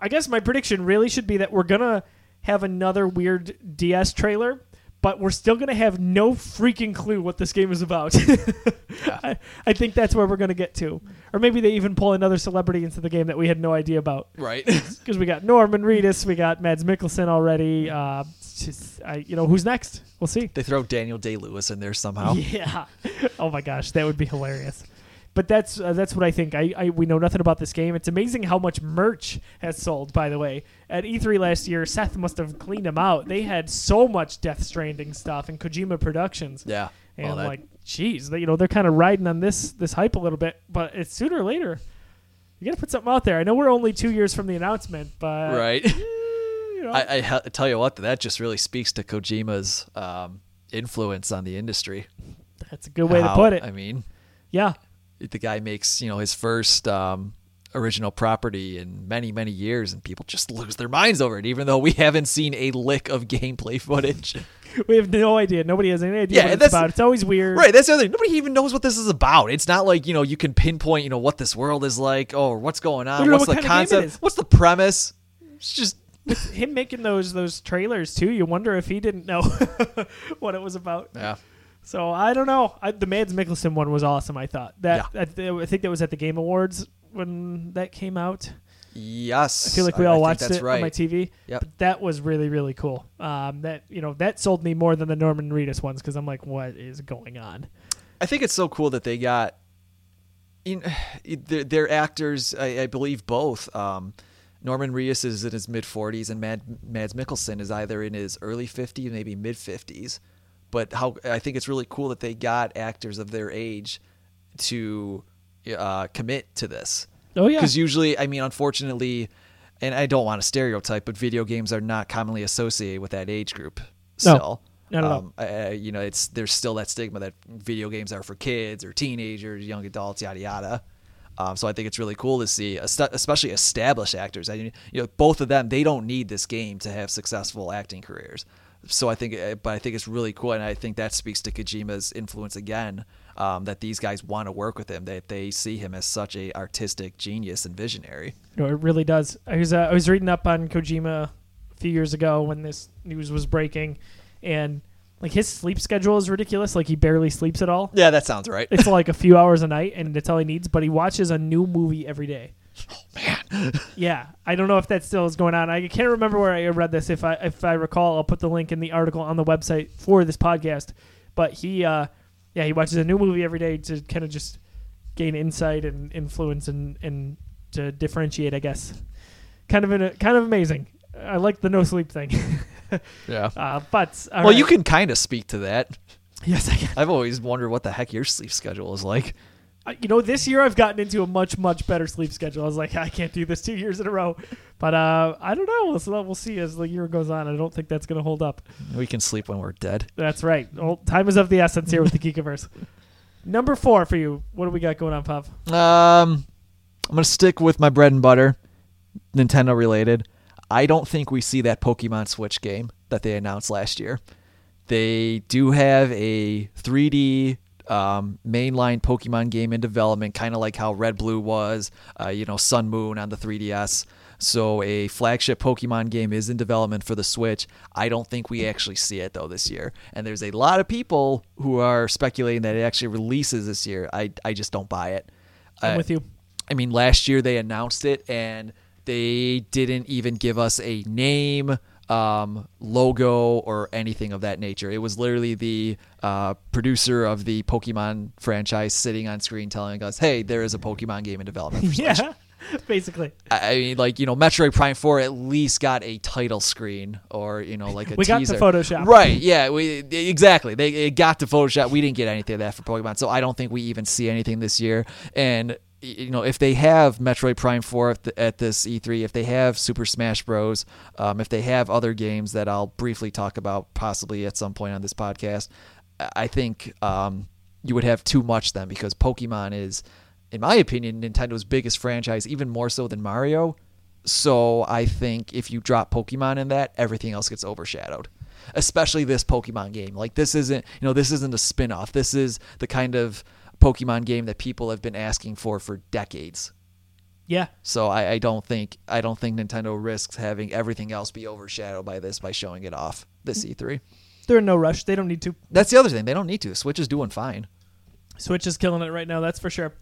i guess my prediction really should be that we're going to have another weird ds trailer but we're still going to have no freaking clue what this game is about I, I think that's where we're going to get to or maybe they even pull another celebrity into the game that we had no idea about Right. because we got Norman Reedus, we got Mads Mikkelsen already. Uh, just, I, you know, who's next? We'll see. they throw Daniel Day Lewis in there somehow. Yeah. oh my gosh, that would be hilarious. But that's uh, that's what I think. I, I we know nothing about this game. It's amazing how much merch has sold. By the way, at E3 last year, Seth must have cleaned them out. They had so much Death Stranding stuff and Kojima Productions. Yeah. And like, geez, they, you know, they're kind of riding on this this hype a little bit. But it's sooner or later. You got to put something out there. I know we're only two years from the announcement, but right. eh, you know, I, I ha- tell you what, that just really speaks to Kojima's um, influence on the industry. that's a good way to put it. I mean, yeah, the guy makes you know his first um, original property in many many years, and people just lose their minds over it, even though we haven't seen a lick of gameplay footage. we have no idea. Nobody has any idea Yeah, what it's about. It's always weird. Right, that's the other thing. Nobody even knows what this is about. It's not like, you know, you can pinpoint, you know, what this world is like, oh, or what's going on, what's what the kind of game it concept, what's the premise. It's just Him making those those trailers too. You wonder if he didn't know what it was about. yeah. So I don't know. I, the Mads Mikkelsen one was awesome. I thought that. I, th- I think that was at the Game Awards when that came out. Yes. I feel like we all think watched it right. on my TV. Yep. But that was really really cool. Um, that you know that sold me more than the Norman Reedus ones because I'm like, what is going on? I think it's so cool that they got in they're, they're actors, I, I believe both. Um, Norman Reedus is in his mid 40s and Mad, Mads Mikkelsen is either in his early 50s, maybe mid 50s. But how I think it's really cool that they got actors of their age to uh, commit to this. Oh yeah. Because usually, I mean, unfortunately, and I don't want to stereotype, but video games are not commonly associated with that age group. No, Still, not at um, I- you know, it's there's still that stigma that video games are for kids or teenagers, young adults, yada yada. Um, so I think it's really cool to see, especially established actors. I mean, you know, both of them they don't need this game to have successful acting careers. So I think, uh, but I think it's really cool, and I think that speaks to Kojima's influence again. Um, that these guys want to work with him, that they see him as such a artistic genius and visionary. No, it really does. I was uh, I was reading up on Kojima a few years ago when this news was breaking, and like his sleep schedule is ridiculous. Like he barely sleeps at all. Yeah, that sounds right. It's like a few hours a night, and that's all he needs. But he watches a new movie every day. Oh man, Yeah, I don't know if that still is going on. I can't remember where I read this. If I if I recall, I'll put the link in the article on the website for this podcast. But he, uh, yeah, he watches a new movie every day to kind of just gain insight and influence and and to differentiate. I guess, kind of in a, kind of amazing. I like the no sleep thing. yeah. uh, but well, you can kind of speak to that. yes, I can. I've always wondered what the heck your sleep schedule is like. You know, this year I've gotten into a much much better sleep schedule. I was like, I can't do this two years in a row, but uh, I don't know. We'll, we'll see as the year goes on. I don't think that's going to hold up. We can sleep when we're dead. That's right. Well, time is of the essence here with the Geekiverse. Number four for you. What do we got going on, Pop? Um, I'm gonna stick with my bread and butter, Nintendo related. I don't think we see that Pokemon Switch game that they announced last year. They do have a 3D um, mainline Pokemon game in development, kind of like how Red Blue was, uh, you know, Sun Moon on the 3DS. So a flagship Pokemon game is in development for the Switch. I don't think we actually see it though this year. And there's a lot of people who are speculating that it actually releases this year. I I just don't buy it. I'm Uh, with you. I mean, last year they announced it and they didn't even give us a name, um, logo, or anything of that nature. It was literally the uh, producer of the Pokemon franchise sitting on screen telling us, "Hey, there is a Pokemon game in development." For Switch." Yeah, basically. I mean, like you know, Metroid Prime Four at least got a title screen or you know, like a We got the teaser. Photoshop. right? Yeah, we exactly. They it got to Photoshop. We didn't get anything of that for Pokemon, so I don't think we even see anything this year. And you know, if they have Metroid Prime Four at, the, at this E3, if they have Super Smash Bros, um, if they have other games that I'll briefly talk about possibly at some point on this podcast, I- I think um, you would have too much then because Pokemon is, in my opinion, Nintendo's biggest franchise, even more so than Mario. So I think if you drop Pokemon in that, everything else gets overshadowed. Especially this Pokemon game. Like this isn't, you know, this isn't a spin-off. This is the kind of Pokemon game that people have been asking for for decades. Yeah, So I, I don't think I don't think Nintendo risks having everything else be overshadowed by this by showing it off this mm-hmm. E3. they're in no rush. They don't need to. That's the other thing. They don't need to. Switch is doing fine. Switch is killing it right now, that's for sure.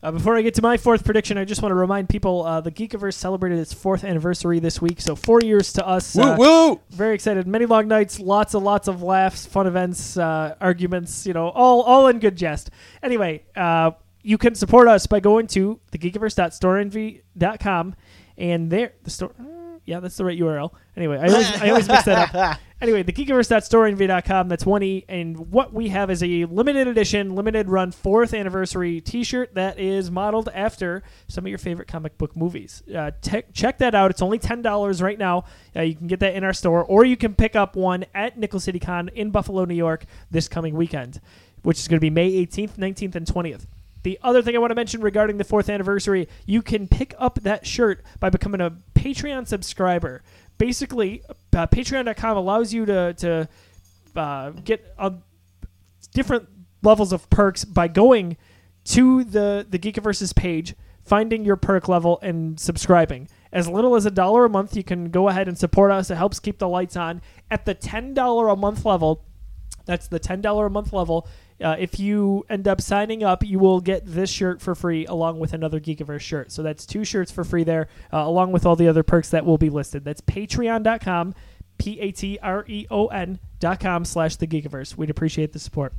Uh, before I get to my fourth prediction, I just want to remind people uh, the Geekiverse celebrated its fourth anniversary this week, so four years to us. uh, woo! Very excited. Many long nights, lots and lots of laughs, fun events, uh, arguments. You know, all all in good jest. Anyway, uh, you can support us by going to thegeekiverse.storeenvy.com, and there the store. Yeah, that's the right URL. Anyway, I always I always mix that up. Anyway, thegeekiverse.storeenvy.com. That's one e, and what we have is a limited edition, limited run fourth anniversary T-shirt that is modeled after some of your favorite comic book movies. Uh, te- check that out. It's only ten dollars right now. Uh, you can get that in our store, or you can pick up one at Nickel City Con in Buffalo, New York, this coming weekend, which is going to be May 18th, 19th, and 20th. The other thing I want to mention regarding the fourth anniversary, you can pick up that shirt by becoming a Patreon subscriber. Basically, uh, Patreon.com allows you to to uh, get uh, different levels of perks by going to the the Geekiverse's page, finding your perk level, and subscribing. As little as a dollar a month, you can go ahead and support us. It helps keep the lights on. At the ten dollar a month level, that's the ten dollar a month level. Uh, if you end up signing up, you will get this shirt for free along with another Geekiverse shirt. So that's two shirts for free there, uh, along with all the other perks that will be listed. That's patreon.com, P A T R E O N dot com slash the Geekiverse. We'd appreciate the support.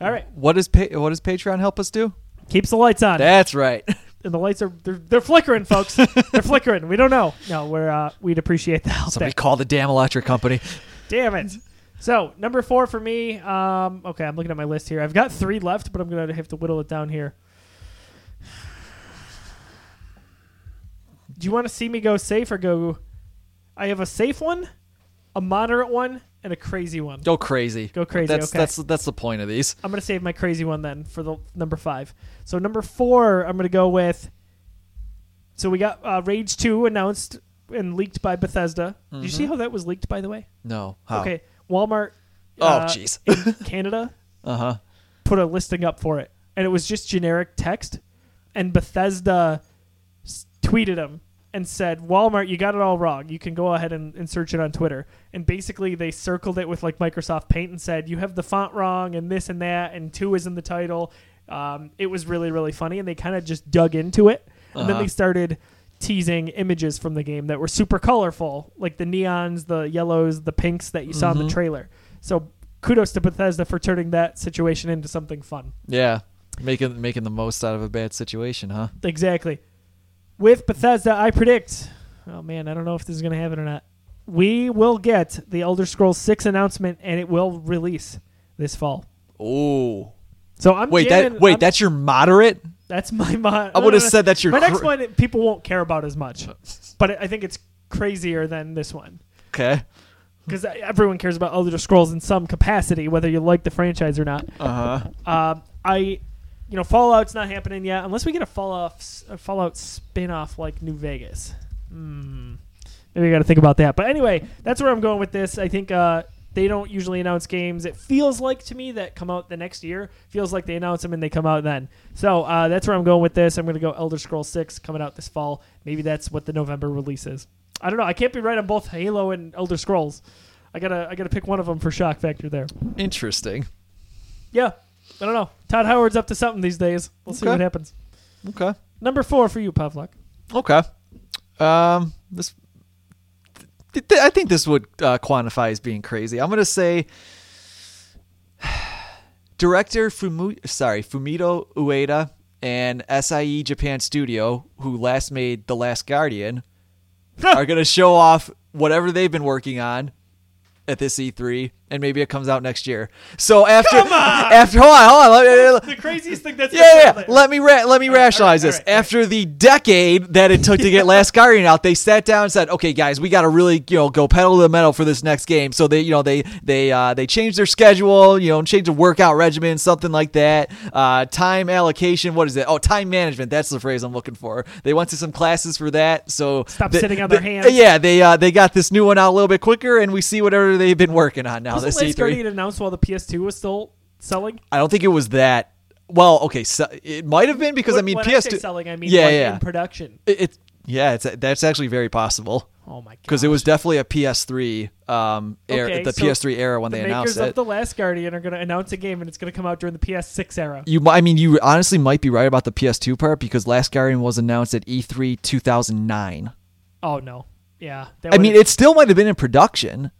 All right. What does pa- what does Patreon help us do? Keeps the lights on. That's right. and the lights are they're, they're flickering, folks. they're flickering. We don't know. No, we're uh, we'd appreciate the help. Somebody there. call the damn electric company. Damn it. So number four for me. Um, okay, I'm looking at my list here. I've got three left, but I'm gonna have to whittle it down here. Do you want to see me go safe or go? I have a safe one, a moderate one, and a crazy one. Go crazy. Go crazy, That's okay. that's that's the point of these. I'm gonna save my crazy one then for the number five. So number four, I'm gonna go with. So we got uh, Rage Two announced and leaked by Bethesda. Did you see how that was leaked, by the way? No. How? Okay, Walmart. Oh, uh, jeez. in Canada Uh huh. put a listing up for it, and it was just generic text, and Bethesda s- tweeted them and said, "Walmart, you got it all wrong. You can go ahead and, and search it on Twitter." And basically, they circled it with like Microsoft Paint and said, "You have the font wrong, and this and that, and two is in the title." Um, it was really really funny, and they kind of just dug into it, and then Uh-huh. they started teasing images from the game that were super colorful, like the neons, the yellows, the pinks that you saw in Mhm. the trailer. So kudos to Bethesda for turning that situation into something fun. Yeah. Making making the most out of a bad situation, huh? Exactly. With Bethesda, I predict. Oh man, I don't know if this is going to happen or not. We will get the Elder Scrolls 6 announcement, and it will release this fall. Oh. So I'm Wait, jamming- that wait, I'm- that's your moderate? That's my mod. I would have said that's your my next cr- one. People won't care about as much, but I think it's crazier than this one Okay. because everyone cares about Elder Scrolls in some capacity, whether you like the franchise or not. Uh-huh. Um, I, you know, Fallout's not happening yet unless we get a Fallout a Fallout spin-off like New Vegas. Hmm. Maybe I got to think about that. But anyway, that's where I'm going with this. I think uh, they don't usually announce games. It feels like to me that come out the next year. Feels like they announce them and they come out then. So uh, that's where I'm going with this. I'm going to go Elder Scrolls Six coming out this fall. Maybe that's what the November release is. I don't know. I can't be right on both Halo and Elder Scrolls. I gotta I gotta pick one of them for shock factor there. Interesting. Yeah, I don't know. Todd Howard's up to something these days. We'll see what happens. Okay. Number four for you, Pawlak. Okay. Um, this. I think this would uh, quantify as being crazy. I'm gonna say. Director Fumu, sorry, Fumito Ueda and SIE Japan Studio, who last made The Last Guardian, are gonna show off whatever they've been working on at this E3, and maybe it comes out next year. So after, after hold on, hold on, me- the craziest thing that's yeah, yeah. Let me ra- let me right, rationalize all this. right, all right. After the decade that it took to get Last Guardian out, they sat down and said, "Okay, guys, we got to really you know go pedal to the metal for this next game." So they you know they they uh, they changed their schedule, you know, changed the workout regimen, something like that. Uh, time allocation, what is it? Oh, time management. That's the phrase I'm looking for. They went to some classes for that. So Stop they- sitting on they- their hands. Yeah, they uh, they got this new one out a little bit quicker, and we see whatever they've been working on now. Wasn't Last Guardian announced while the PS2 was still selling? I don't think it was that. Well, okay, so it might have been because I mean when PS2 I selling, I mean yeah, like yeah. in production. It, it yeah, it's that's actually very possible Oh my god! because it was definitely a PS3 um era, Okay, the so PS3 era when the they makers announced of it. the Last Guardian are going to announce a game, and it's going to come out during the PS6 era. you, I mean, you honestly might be right about the PS2 part because Last Guardian was announced at E E3 2009. Oh no, yeah. I mean, it still might have been in production.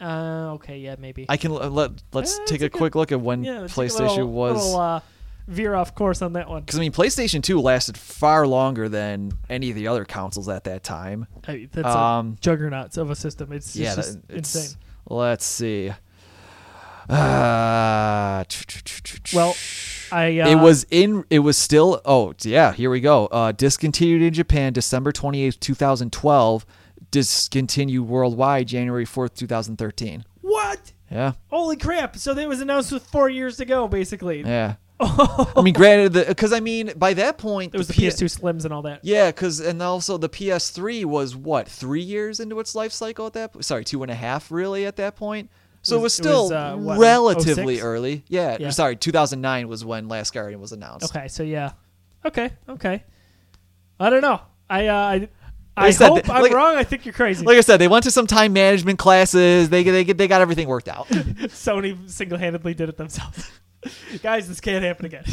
Uh, okay, yeah, maybe. I can l- let let's Eh, take a quick look at when yeah, let's take a PlayStation little, was. little, uh, veer off course on that one. because I mean, PlayStation 2 lasted far longer than any of the other consoles at that time. I, that's Um, a juggernaut of a system. It's, yeah, just that- it's, insane. Let's see. Uh, Well, I uh, it was in. It was still. Oh, yeah. Here we go. Uh, discontinued in Japan December twenty eighth, two thousand twelve. Discontinued worldwide January fourth, two thousand thirteen. what? Yeah, Holy crap! So that was announced with four years to go, basically. yeah. I mean, granted, because I mean, by that point, It was the, P- PS2 Slims and all that. Yeah, because and also the PS3 was what three years into its life cycle at that. po- Sorry, two and a half really at that point. So It it was- was, it was, still uh, what, relatively 06? early. Yeah, Yeah. sorry, 2009 was when Last Guardian was announced. Okay, so yeah. Okay, okay. I don't know. I uh, I, I said, hope I'm like- wrong. I think you're crazy. Like I said, they went to some time management classes. They they they got everything worked out. Sony single-handedly did it themselves. Guys, this can't happen again.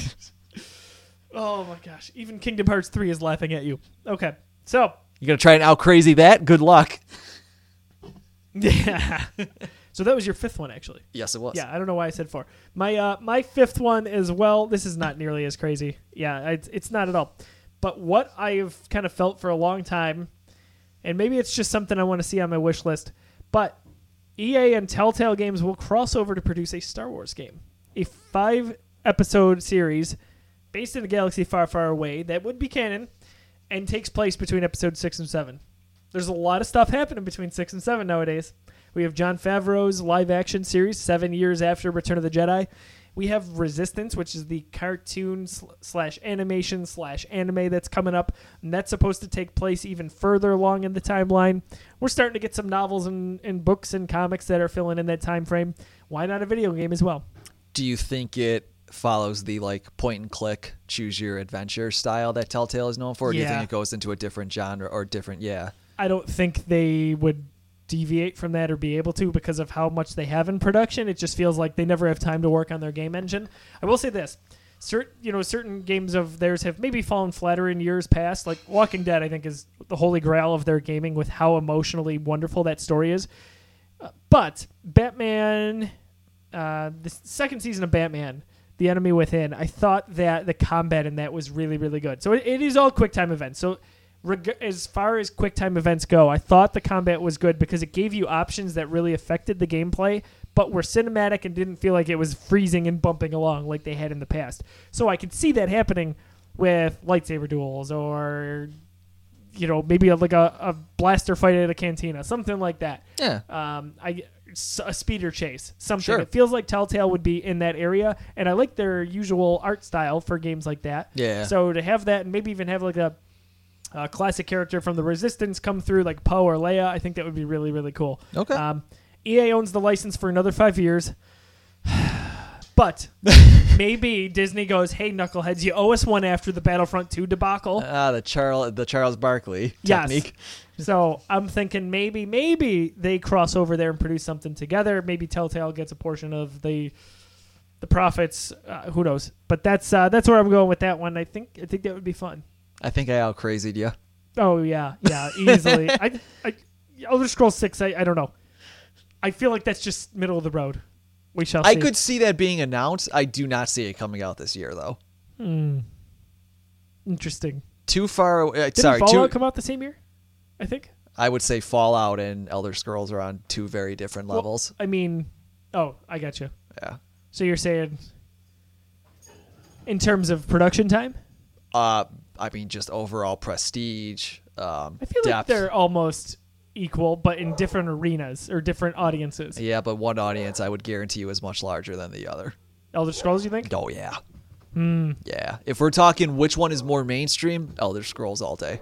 oh my gosh! Even Kingdom Hearts 3 is laughing at you. Okay, so you're gonna try and out crazy that? Good luck. yeah. so that was your fifth one, actually. Yes, it was. Yeah, I don't know why I said four. My uh, my fifth one as well. This is not nearly as crazy. Yeah, it's, it's not at all. But what I've kind of felt for a long time, and maybe it's just something I want to see on my wish list, but EA and Telltale Games will cross over to produce a Star Wars game, a five episode series based in a galaxy far, far away that would be canon and takes place between episodes six and seven. There's a lot of stuff happening between six and seven nowadays. We have Jon Favreau's live action series, seven years after Return of the Jedi. We have Resistance, which is the cartoon sl- slash animation slash anime that's coming up, and that's supposed to take place even further along in the timeline. We're starting to get some novels and, and books and comics that are filling in that time frame. Why not a video game as well? Do you think it follows the like point and click, choose your adventure style that Telltale is known for? Or do you think it goes into a different genre or different? Yeah. I don't think they would deviate from that or be able to because of how much they have in production. It just feels like they never have time to work on their game engine. I will say this. Certain, you know, certain games of theirs have maybe fallen flatter in years past. Like Walking Dead, I think is the holy grail of their gaming with how emotionally wonderful that story is. Uh, but Batman, uh, the second season of Batman, The Enemy Within, I thought that the combat in that was really, really good. So it, it is all quick time events. So reg- as far as quick time events go, I thought the combat was good because it gave you options that really affected the gameplay, but were cinematic and didn't feel like it was freezing and bumping along like they had in the past. So I could see that happening with lightsaber duels or you know maybe a, like a, a blaster fight at a cantina, something like that Yeah. um, I a speeder chase, something. Sure. It feels like Telltale would be in that area, and I like their usual art style for games like that. Yeah. So to have that, and maybe even have like a, a classic character from the Resistance come through, like Poe or Leia, I think that would be really really cool. Okay. Um, EA owns the license for another five years. But maybe Disney goes, "Hey, knuckleheads, you owe us one after the Battlefront 2 debacle." Ah, the Charles the Charles Barkley Yes. technique. So I'm thinking maybe, maybe they cross over there and produce something together. Maybe Telltale gets a portion of the the profits. Uh, who knows? But that's uh, that's where I'm going with that one. I think I think that would be fun. I think I out crazied you. Oh yeah, yeah, easily. I, I, Elder Scrolls Six. I, I don't know. I feel like that's just middle of the road. We shall. I see. could see that being announced. I do not see it coming out this year though. Hmm. Interesting. Too far. away- Uh, Didn't sorry, Fallout too, come out the same year? I think. I would say Fallout and Elder Scrolls are on two very different Well, levels. I mean, oh, I got you. yeah. So you're saying, in terms of production time, Uh, I mean, just overall prestige. Um, I feel like they're almost equal, but in different arenas or different audiences. Yeah, but one audience I would guarantee you is much larger than the other. Elder Scrolls, you think? Oh yeah. Hmm. Yeah. If we're talking which one is more mainstream, Elder Scrolls all day.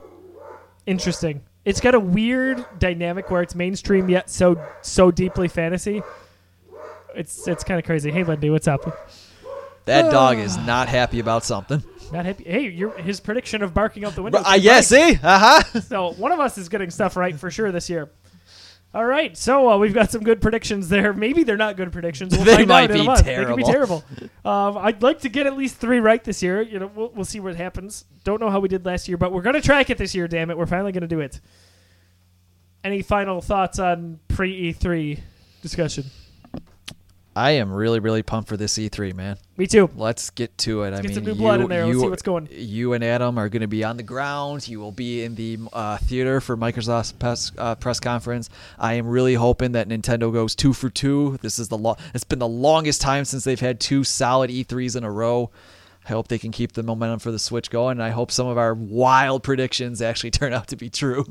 Interesting. It's got a weird dynamic where it's mainstream yet so so deeply fantasy. It's it's kind of crazy. Hey, Lindy, what's up? That dog is not happy about something. Not happy. Hey, your his prediction of barking out the window. Uh, yeah, see? Uh-huh. So one of us is getting stuff right for sure this year. All right, so uh, we've got some good predictions there. Maybe they're not good predictions. We'll They find might out in a be month. They could be terrible. terrible. Um, I'd like to get at least three right this year. You know, we'll, we'll see what happens. Don't know how we did last year, but we're gonna track it this year. Damn it, we're finally gonna do it. Any final thoughts on pre E3 discussion? I am really, really pumped for this E3, man. Me too. Let's get to it. I get mean, some new you, blood in there. Let's You, see what's going. You and Adam are going to be on the ground. You will be in the uh, theater for Microsoft's press, uh, press conference. I am really hoping that Nintendo goes two for two. This is the lo- It's been the longest time since they've had two solid E3s in a row. I hope they can keep the momentum for the Switch going, and I hope some of our wild predictions actually turn out to be true.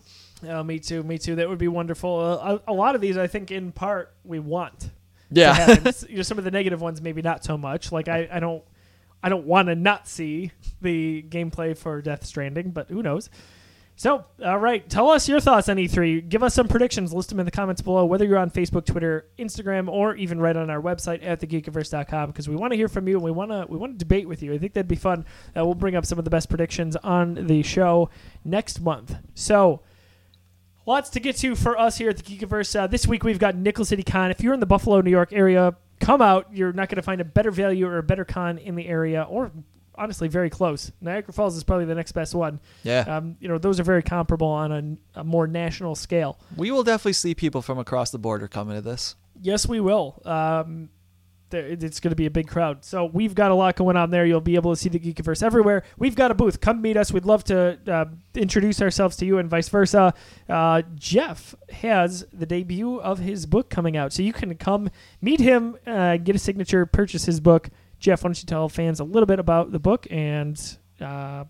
Uh, me too. Me too. That would be wonderful. Uh, a, a lot of these, I think, in part, we want. Yeah. You know, some of the negative ones, maybe not so much. Like I, I don't, I don't want to not see the gameplay for Death Stranding, but who knows? So, all right, tell us your thoughts on E3. Give us some predictions. List them in the comments below, whether you're on Facebook, Twitter, Instagram, or even right on our website at thegeekiverse.com, because we want to hear from you and we want to we want to debate with you. I think that'd be fun. Uh, we'll bring up some of the best predictions on the show next month. So. Lots to get to for us here at the Geekiverse. Uh, this week we've got Nickel City Con. If you're in the Buffalo, New York area, come out. You're not going to find a better value or a better con in the area, or honestly, very close. Niagara Falls is probably the next best one. Yeah. Um, you know, those are very comparable on a, a more national scale. we will definitely see people from across the border coming to this. Yes, we will. Um, it's going to be a big crowd. So we've got a lot going on there. You'll be able to see the Geekiverse everywhere. We've got a booth. Come meet us. We'd love to uh, introduce ourselves to you and vice versa. Uh, Jeff has the debut of his book coming out, so you can come meet him, uh, get a signature, purchase his book. Jeff, why don't you tell fans a little bit about the book and uh,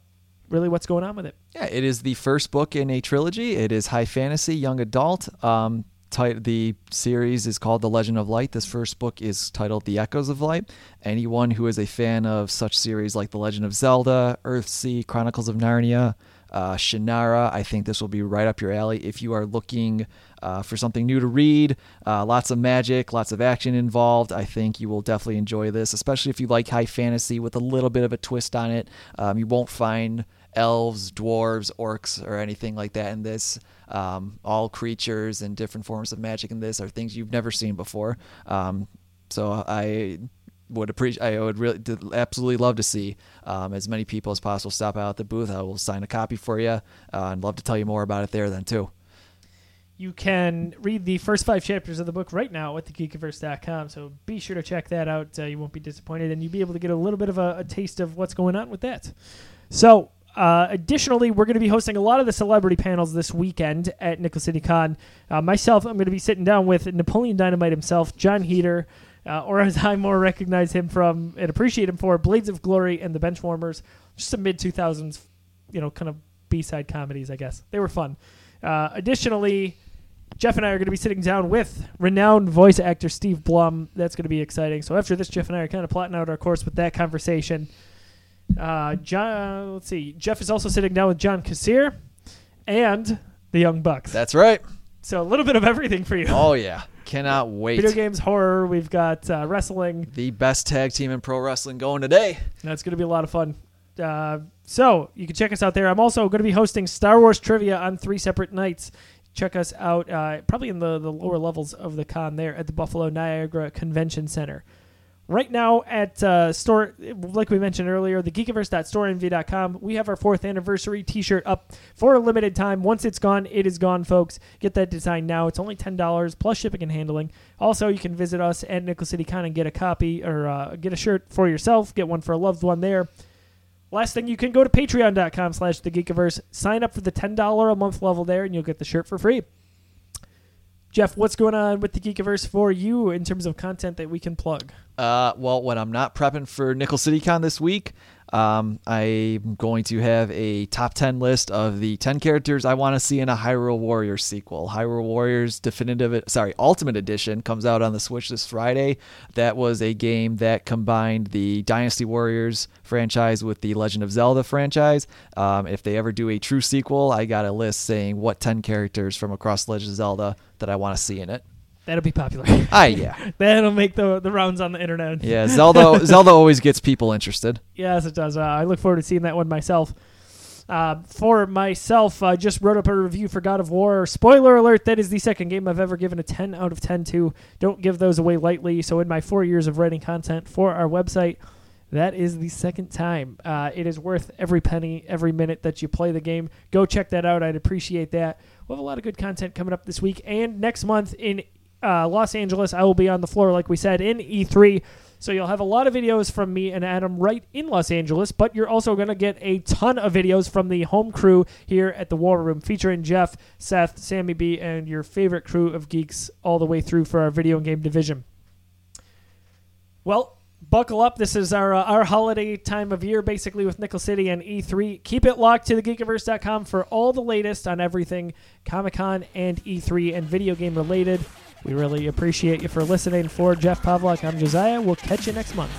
really what's going on with it? Yeah, it is the first book in a trilogy. It is high fantasy, young adult. Um, tit- the series is called The Legend of Light. This first book is titled The Echoes of Light. Anyone who is a fan of such series like The Legend of Zelda, Earthsea, Chronicles of Narnia, uh, Shannara, I think this will be right up your alley. If you are looking uh, for something new to read, uh, lots of magic, lots of action involved, I think you will definitely enjoy this, especially if you like high fantasy with a little bit of a twist on it. Um, you won't find elves, dwarves, orcs, or anything like that in this. Um, all creatures and different forms of magic in this are things you've never seen before. Um, so I would appreciate. I would really absolutely love to see um, as many people as possible stop out at the booth. I will sign a copy for you, uh, and love to tell you more about it there then too. You can read the first five chapters of the book right now at thegeekiverse.com. So be sure to check that out. Uh, you won't be disappointed, and you'll be able to get a little bit of a, a taste of what's going on with that. So, uh, additionally, we're going to be hosting a lot of the celebrity panels this weekend at Nickel City Con. Uh, myself, I'm going to be sitting down with Napoleon Dynamite himself, Jon Heder, uh, or as I more recognize him from and appreciate him for, Blades of Glory and the Benchwarmers. Just some mid 2000s, you know, kind of B side comedies, I guess. They were fun. Uh, additionally, Jeff and I are going to be sitting down with renowned voice actor Steve Blum. That's going to be exciting. So after this, Jeff and I are kind of plotting out our course with that conversation. Uh, John, let's see. Jeff is also sitting down with John Kassir and the Young Bucks. That's right. so a little bit of everything for you. Oh yeah, cannot wait. Video games, horror. We've got uh, wrestling. The best tag team in pro wrestling going today. That's going to be a lot of fun. Uh, so you can check us out there. I'm also going to be hosting Star Wars trivia on three separate nights. Check us out, uh, probably in the, the lower levels of the con there at the Buffalo Niagara Convention Center. Right now at uh, store, like we mentioned earlier, the geekiverse.storeenvy.com, we have our fourth anniversary T-shirt up for a limited time. Once it's gone, it is gone, folks. Get that design now. It's only ten dollars plus shipping and handling. Also, you can visit us at Nickel City Con and get a copy or uh, get a shirt for yourself. Get one for a loved one there. Last thing, you can go to patreon.com slash the Geekiverse, sign up for the $10 a month level there, and you'll get the shirt for free. Jeff, what's going on with the Geekiverse for you in terms of content that we can plug? Uh, well, when I'm not prepping for Nickel City Con this week, um, I'm going to have a top 10 list of the 10 characters I want to see in a Hyrule Warriors sequel. Hyrule Warriors Definitive, sorry, Ultimate Edition comes out on the Switch this Friday. That was a game that combined the Dynasty Warriors franchise with the Legend of Zelda franchise. Um, if they ever do a true sequel, I got a list saying what 10 characters from across Legend of Zelda that I want to see in it. That'll be popular. Ah, yeah. That'll make the the rounds on the internet. Yeah, Zelda Zelda always gets people interested. Yes, it does. Uh, I look forward to seeing that one myself. Uh, for myself, I just wrote up a review for God of War. Spoiler alert, that is the second game I've ever given a 10 out of 10 to. Don't give those away lightly. So, in my four years of writing content for our website, that is the second time. Uh, it is worth every penny, every minute that you play the game. Go check that out. I'd appreciate that. We'll have a lot of good content coming up this week and next month in uh, Los Angeles. I will be on the floor, like we said, in E3. So you'll have a lot of videos from me and Adam right in Los Angeles, but you're also going to get a ton of videos from the home crew here at the War Room, featuring Jeff, Seth, Sammy B, and your favorite crew of geeks all the way through for our video game division. Well, buckle up. This is our uh, our holiday time of year, basically with Nickel City and E3. Keep it locked to thegeekiverse.com for all the latest on everything Comic Con and E3 and video game related. We really appreciate you for listening. For Jeff Pawlak, I'm Josiah. We'll catch you next month.